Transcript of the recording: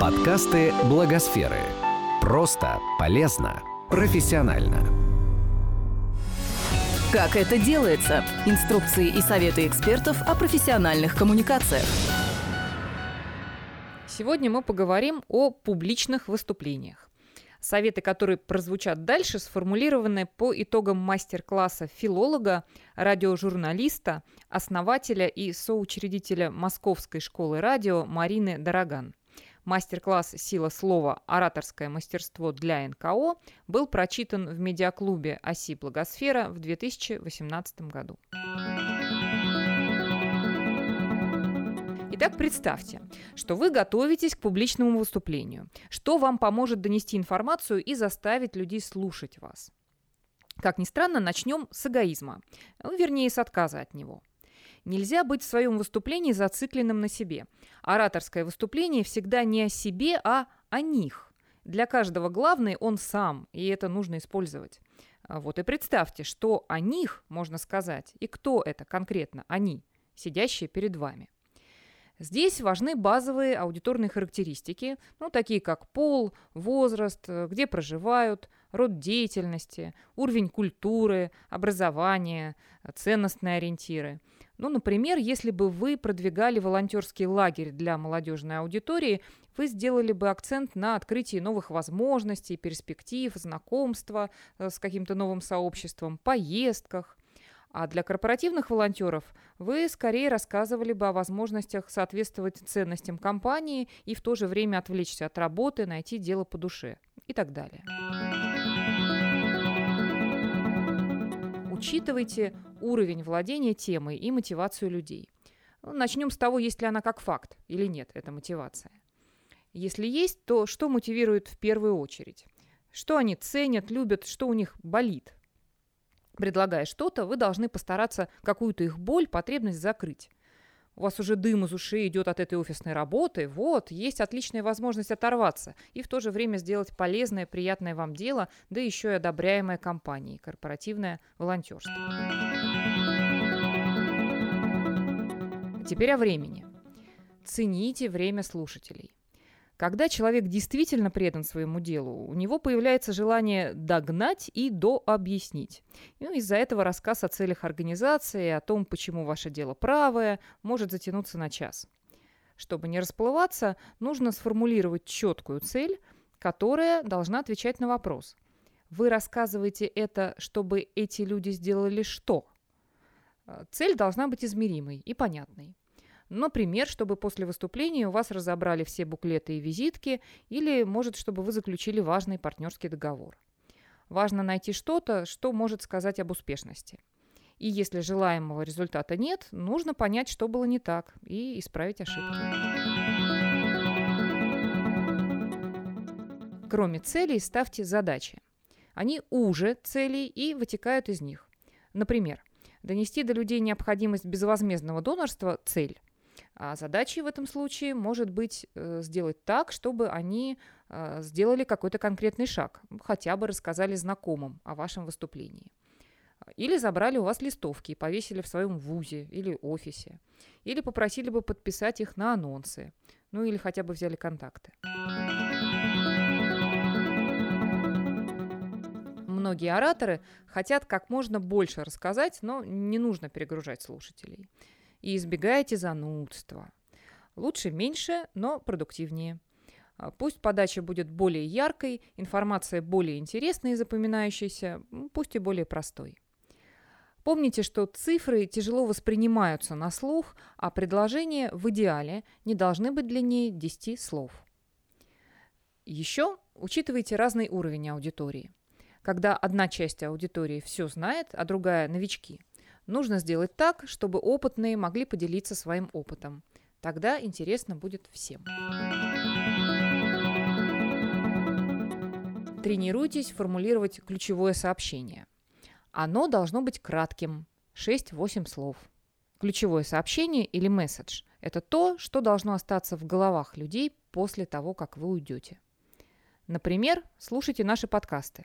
Подкасты Благосферы. Просто, полезно, профессионально. Как это делается? Инструкции и советы экспертов о профессиональных коммуникациях. Сегодня мы поговорим о публичных выступлениях. Советы, которые прозвучат дальше, сформулированы по итогам мастер-класса филолога, радиожурналиста, основателя и соучредителя Московской школы радио Марины Дороган. Мастер-класс «Сила слова. Ораторское мастерство для НКО» был прочитан в медиаклубе «Оси Благосфера» в 2018 году. Итак, представьте, что вы готовитесь к публичному выступлению. Что вам поможет донести информацию и заставить людей слушать вас? Как ни странно, начнем с эгоизма, ну, вернее, с отказа от него – Нельзя быть в своем выступлении зацикленным на себе. Ораторское выступление всегда не о себе, а о них. Для каждого главный он сам, и это нужно использовать. А вот и представьте, что о них можно сказать, и кто это конкретно они, сидящие перед вами. Здесь важны базовые аудиторные характеристики, ну, такие как пол, возраст, э, где проживают, род деятельности, уровень культуры, образования, ценностные ориентиры. Ну, например, если бы вы продвигали волонтерский лагерь для молодежной аудитории, вы сделали бы акцент на открытии новых возможностей, перспектив, знакомства э, с каким-то новым сообществом, поездках – а для корпоративных волонтеров вы скорее рассказывали бы о возможностях соответствовать ценностям компании и в то же время отвлечься от работы, найти дело по душе и так далее. Учитывайте уровень владения темой и мотивацию людей. Ну, начнем с того, есть ли она как факт или нет, эта мотивация. Если есть, то что мотивирует в первую очередь? Что они ценят, любят, что у них болит? предлагая что-то, вы должны постараться какую-то их боль, потребность закрыть. У вас уже дым из ушей идет от этой офисной работы. Вот, есть отличная возможность оторваться и в то же время сделать полезное, приятное вам дело, да еще и одобряемое компанией, корпоративное волонтерство. Теперь о времени. Цените время слушателей. Когда человек действительно предан своему делу, у него появляется желание догнать и дообъяснить. Ну, из-за этого рассказ о целях организации, о том, почему ваше дело правое, может затянуться на час. Чтобы не расплываться, нужно сформулировать четкую цель, которая должна отвечать на вопрос. Вы рассказываете это, чтобы эти люди сделали что? Цель должна быть измеримой и понятной. Например, чтобы после выступления у вас разобрали все буклеты и визитки, или, может, чтобы вы заключили важный партнерский договор. Важно найти что-то, что может сказать об успешности. И если желаемого результата нет, нужно понять, что было не так, и исправить ошибки. Кроме целей, ставьте задачи. Они уже целей и вытекают из них. Например, донести до людей необходимость безвозмездного донорства – цель. А задачей в этом случае может быть э, сделать так, чтобы они э, сделали какой-то конкретный шаг, хотя бы рассказали знакомым о вашем выступлении. Или забрали у вас листовки и повесили в своем вузе или офисе. Или попросили бы подписать их на анонсы. Ну или хотя бы взяли контакты. Многие ораторы хотят как можно больше рассказать, но не нужно перегружать слушателей и избегайте занудства. Лучше меньше, но продуктивнее. А, пусть подача будет более яркой, информация более интересной и запоминающейся, пусть и более простой. Помните, что цифры тяжело воспринимаются на слух, а предложения в идеале не должны быть длиннее 10 слов. Еще учитывайте разный уровень аудитории. Когда одна часть аудитории все знает, а другая – новички – Нужно сделать так, чтобы опытные могли поделиться своим опытом. Тогда интересно будет всем. Тренируйтесь формулировать ключевое сообщение. Оно должно быть кратким, 6-8 слов. Ключевое сообщение или месседж – это то, что должно остаться в головах людей после того, как вы уйдете. Например, слушайте наши подкасты.